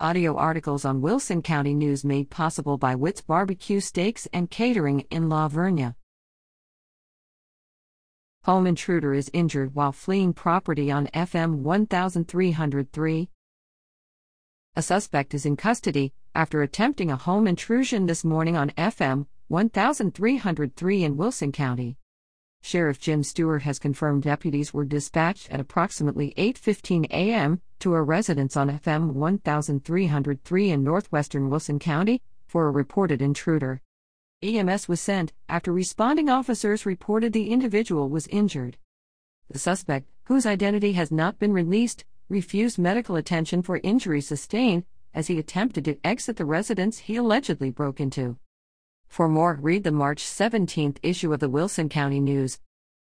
Audio articles on Wilson County News made possible by Witt's Barbecue Steaks and Catering in La Vernia. Home intruder is injured while fleeing property on FM 1303. A suspect is in custody after attempting a home intrusion this morning on FM 1303 in Wilson County. Sheriff Jim Stewart has confirmed deputies were dispatched at approximately 8:15 a.m. to a residence on FM 1303 in northwestern Wilson County for a reported intruder. EMS was sent after responding officers reported the individual was injured. The suspect, whose identity has not been released, refused medical attention for injuries sustained as he attempted to exit the residence he allegedly broke into. For more, read the March 17 issue of the Wilson County News.